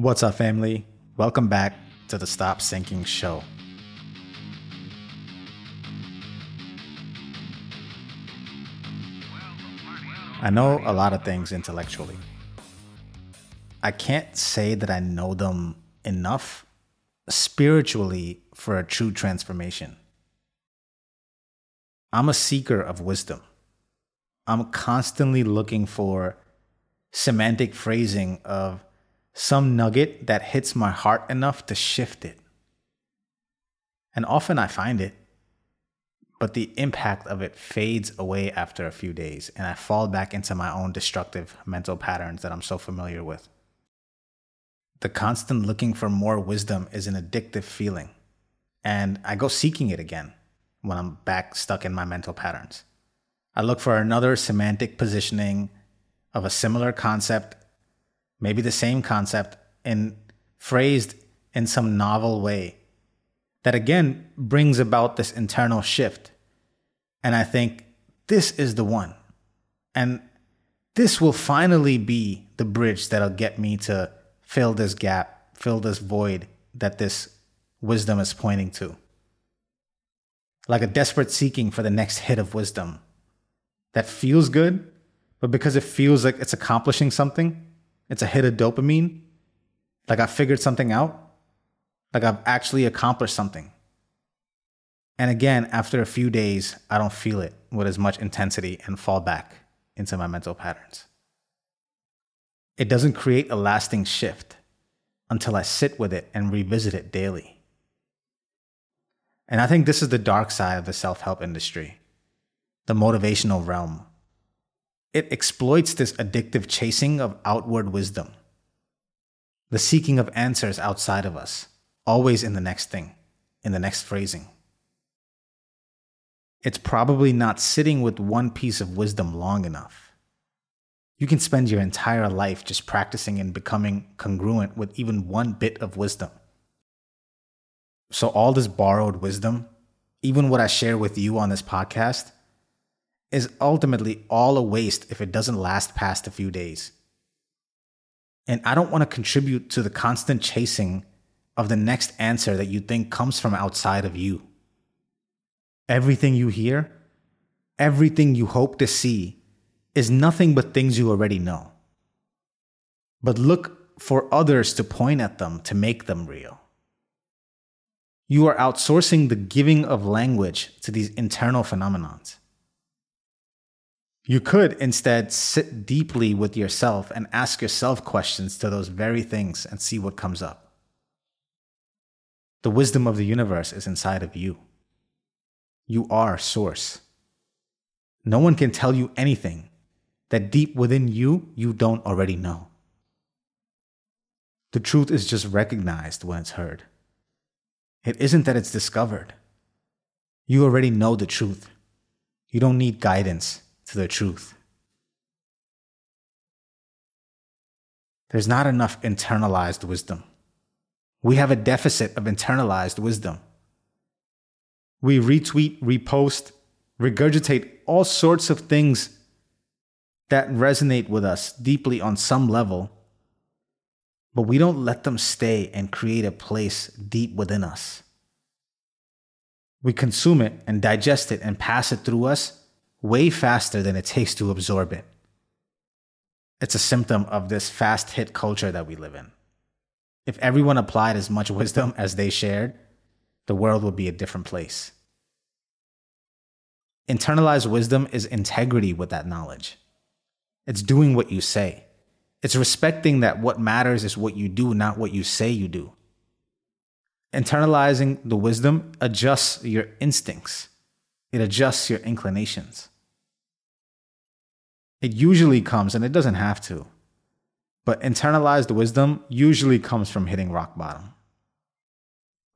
What's up, family? Welcome back to the Stop Sinking Show. I know a lot of things intellectually. I can't say that I know them enough spiritually for a true transformation. I'm a seeker of wisdom. I'm constantly looking for semantic phrasing of some nugget that hits my heart enough to shift it. And often I find it, but the impact of it fades away after a few days, and I fall back into my own destructive mental patterns that I'm so familiar with. The constant looking for more wisdom is an addictive feeling, and I go seeking it again when I'm back stuck in my mental patterns. I look for another semantic positioning of a similar concept maybe the same concept and phrased in some novel way that again brings about this internal shift. And I think this is the one. And this will finally be the bridge that'll get me to fill this gap, fill this void that this wisdom is pointing to. Like a desperate seeking for the next hit of wisdom that feels good, but because it feels like it's accomplishing something, it's a hit of dopamine. Like I figured something out. Like I've actually accomplished something. And again, after a few days, I don't feel it with as much intensity and fall back into my mental patterns. It doesn't create a lasting shift until I sit with it and revisit it daily. And I think this is the dark side of the self help industry, the motivational realm it exploits this addictive chasing of outward wisdom, the seeking of answers outside of us, always in the next thing, in the next phrasing. It's probably not sitting with one piece of wisdom long enough. You can spend your entire life just practicing and becoming congruent with even one bit of wisdom. So, all this borrowed wisdom, even what I share with you on this podcast, is ultimately all a waste if it doesn't last past a few days. And I don't want to contribute to the constant chasing of the next answer that you think comes from outside of you. Everything you hear, everything you hope to see, is nothing but things you already know. But look for others to point at them to make them real. You are outsourcing the giving of language to these internal phenomenons. You could instead sit deeply with yourself and ask yourself questions to those very things and see what comes up. The wisdom of the universe is inside of you. You are source. No one can tell you anything that deep within you you don't already know. The truth is just recognized when it's heard. It isn't that it's discovered. You already know the truth. You don't need guidance to the truth. There's not enough internalized wisdom. We have a deficit of internalized wisdom. We retweet, repost, regurgitate all sorts of things that resonate with us deeply on some level, but we don't let them stay and create a place deep within us. We consume it and digest it and pass it through us way faster than it takes to absorb it. It's a symptom of this fast hit culture that we live in. If everyone applied as much wisdom as they shared, the world would be a different place. Internalized wisdom is integrity with that knowledge. It's doing what you say. It's respecting that what matters is what you do, not what you say you do. Internalizing the wisdom adjusts your instincts, it adjusts your inclinations. It usually comes, and it doesn't have to, but internalized wisdom usually comes from hitting rock bottom.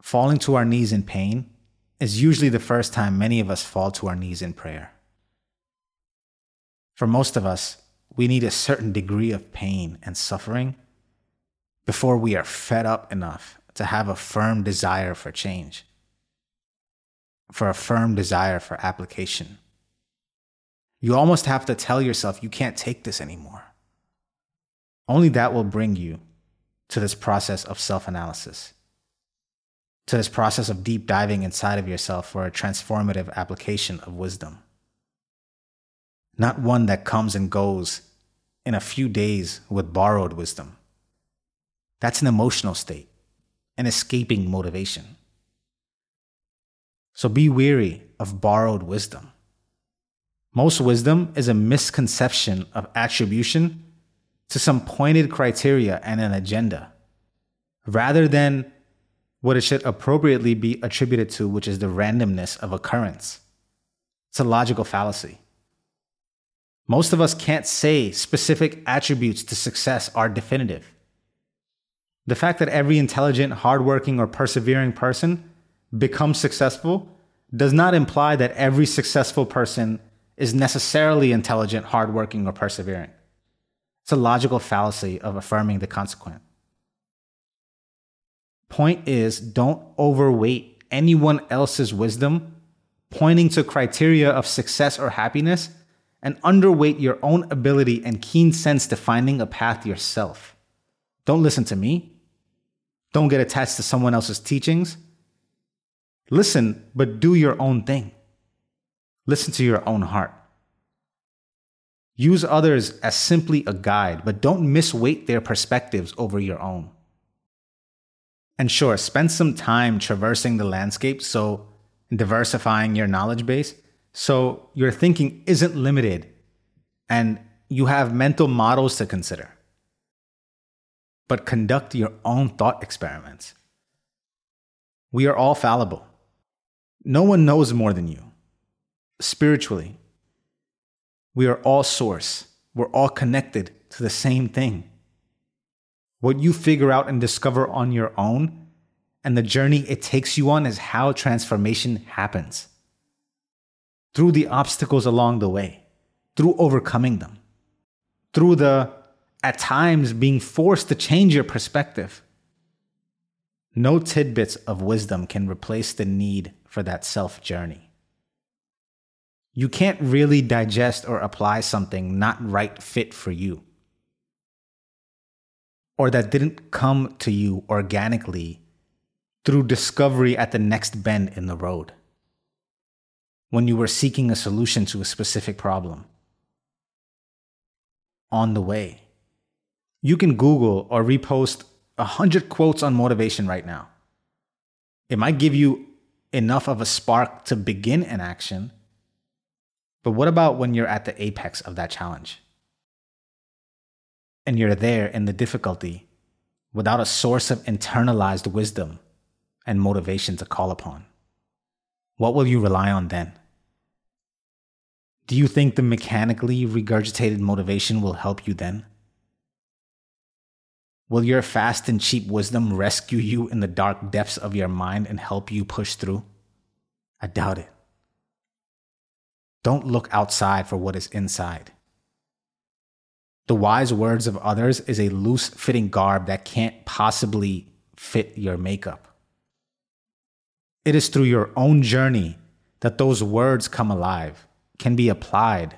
Falling to our knees in pain is usually the first time many of us fall to our knees in prayer. For most of us, we need a certain degree of pain and suffering before we are fed up enough to have a firm desire for change, for a firm desire for application. You almost have to tell yourself you can't take this anymore. Only that will bring you to this process of self analysis, to this process of deep diving inside of yourself for a transformative application of wisdom. Not one that comes and goes in a few days with borrowed wisdom. That's an emotional state, an escaping motivation. So be weary of borrowed wisdom. Most wisdom is a misconception of attribution to some pointed criteria and an agenda, rather than what it should appropriately be attributed to, which is the randomness of occurrence. It's a logical fallacy. Most of us can't say specific attributes to success are definitive. The fact that every intelligent, hardworking, or persevering person becomes successful does not imply that every successful person is necessarily intelligent, hardworking, or persevering. It's a logical fallacy of affirming the consequent. Point is, don't overweight anyone else's wisdom pointing to criteria of success or happiness and underweight your own ability and keen sense to finding a path yourself. Don't listen to me. Don't get attached to someone else's teachings. Listen, but do your own thing. Listen to your own heart. Use others as simply a guide, but don't misweight their perspectives over your own. And sure, spend some time traversing the landscape so diversifying your knowledge base so your thinking isn't limited and you have mental models to consider. But conduct your own thought experiments. We are all fallible. No one knows more than you. Spiritually, we are all source. We're all connected to the same thing. What you figure out and discover on your own and the journey it takes you on is how transformation happens through the obstacles along the way, through overcoming them, through the, at times, being forced to change your perspective. No tidbits of wisdom can replace the need for that self journey. You can't really digest or apply something not right fit for you, or that didn't come to you organically through discovery at the next bend in the road when you were seeking a solution to a specific problem. On the way, you can Google or repost 100 quotes on motivation right now. It might give you enough of a spark to begin an action, but what about when you're at the apex of that challenge? And you're there in the difficulty without a source of internalized wisdom and motivation to call upon? What will you rely on then? Do you think the mechanically regurgitated motivation will help you then? Will your fast and cheap wisdom rescue you in the dark depths of your mind and help you push through? I doubt it. Don't look outside for what is inside. The wise words of others is a loose fitting garb that can't possibly fit your makeup. It is through your own journey that those words come alive can be applied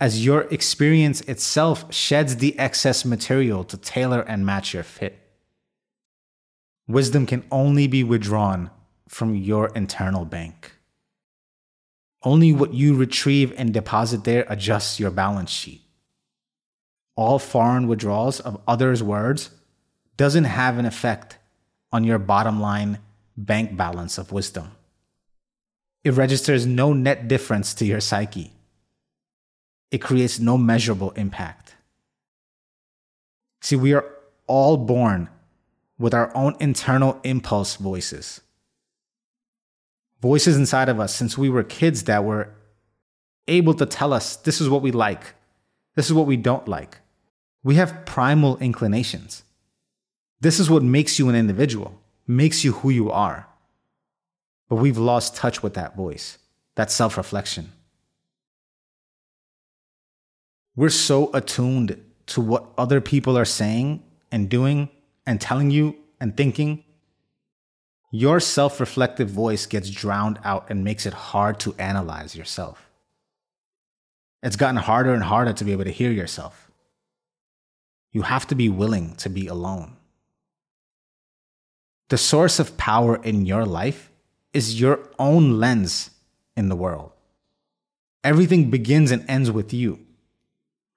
as your experience itself sheds the excess material to tailor and match your fit. Wisdom can only be withdrawn from your internal bank. Only what you retrieve and deposit there adjusts your balance sheet. All foreign withdrawals of others' words doesn't have an effect on your bottom line bank balance of wisdom it registers no net difference to your psyche. It creates no measurable impact. See, we are all born with our own internal impulse voices. Voices inside of us since we were kids that were able to tell us this is what we like, this is what we don't like. We have primal inclinations. This is what makes you an individual, makes you who you are. But we've lost touch with that voice, that self reflection. We're so attuned to what other people are saying and doing and telling you and thinking. Your self reflective voice gets drowned out and makes it hard to analyze yourself. It's gotten harder and harder to be able to hear yourself. You have to be willing to be alone. The source of power in your life is your own lens in the world. Everything begins and ends with you.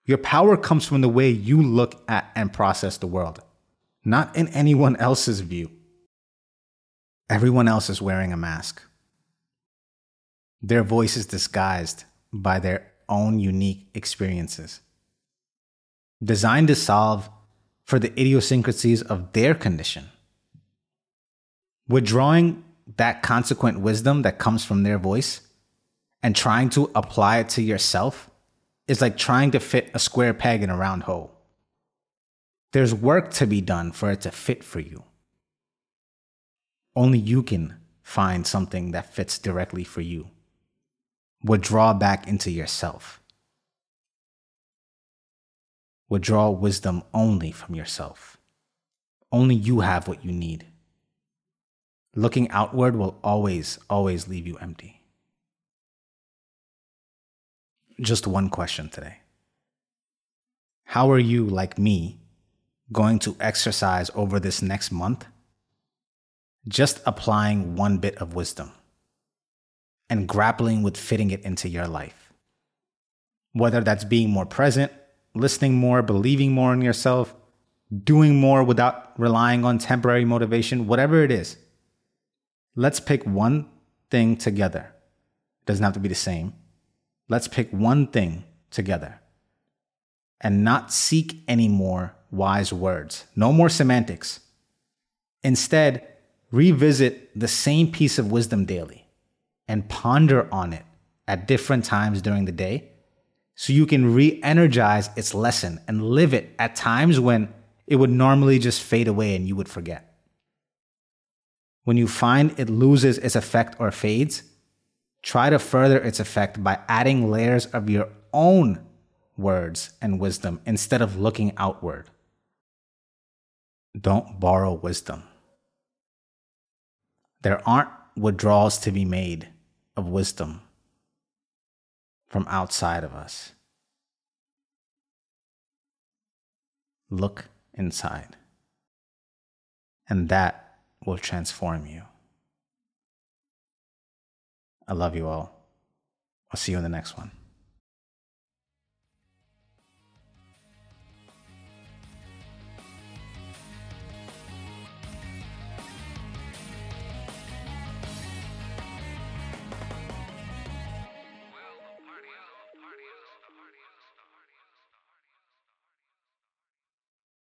Your power comes from the way you look at and process the world, not in anyone else's view. Everyone else is wearing a mask. Their voice is disguised by their own unique experiences, designed to solve for the idiosyncrasies of their condition. Withdrawing that consequent wisdom that comes from their voice and trying to apply it to yourself is like trying to fit a square peg in a round hole. There's work to be done for it to fit for you. Only you can find something that fits directly for you. Withdraw back into yourself. Withdraw wisdom only from yourself. Only you have what you need. Looking outward will always, always leave you empty. Just one question today. How are you, like me, going to exercise over this next month? Just applying one bit of wisdom and grappling with fitting it into your life. Whether that's being more present, listening more, believing more in yourself, doing more without relying on temporary motivation, whatever it is let's pick one thing together. It doesn't have to be the same. Let's pick one thing together and not seek any more wise words. No more semantics. Instead, revisit the same piece of wisdom daily and ponder on it at different times during the day so you can re energize its lesson and live it at times when it would normally just fade away and you would forget when you find it loses its effect or fades, try to further its effect by adding layers of your own words and wisdom instead of looking outward. Don't borrow wisdom. There aren't withdrawals to be made of wisdom from outside of us. Look inside. And that will transform you. I love you all. I'll see you in the next one.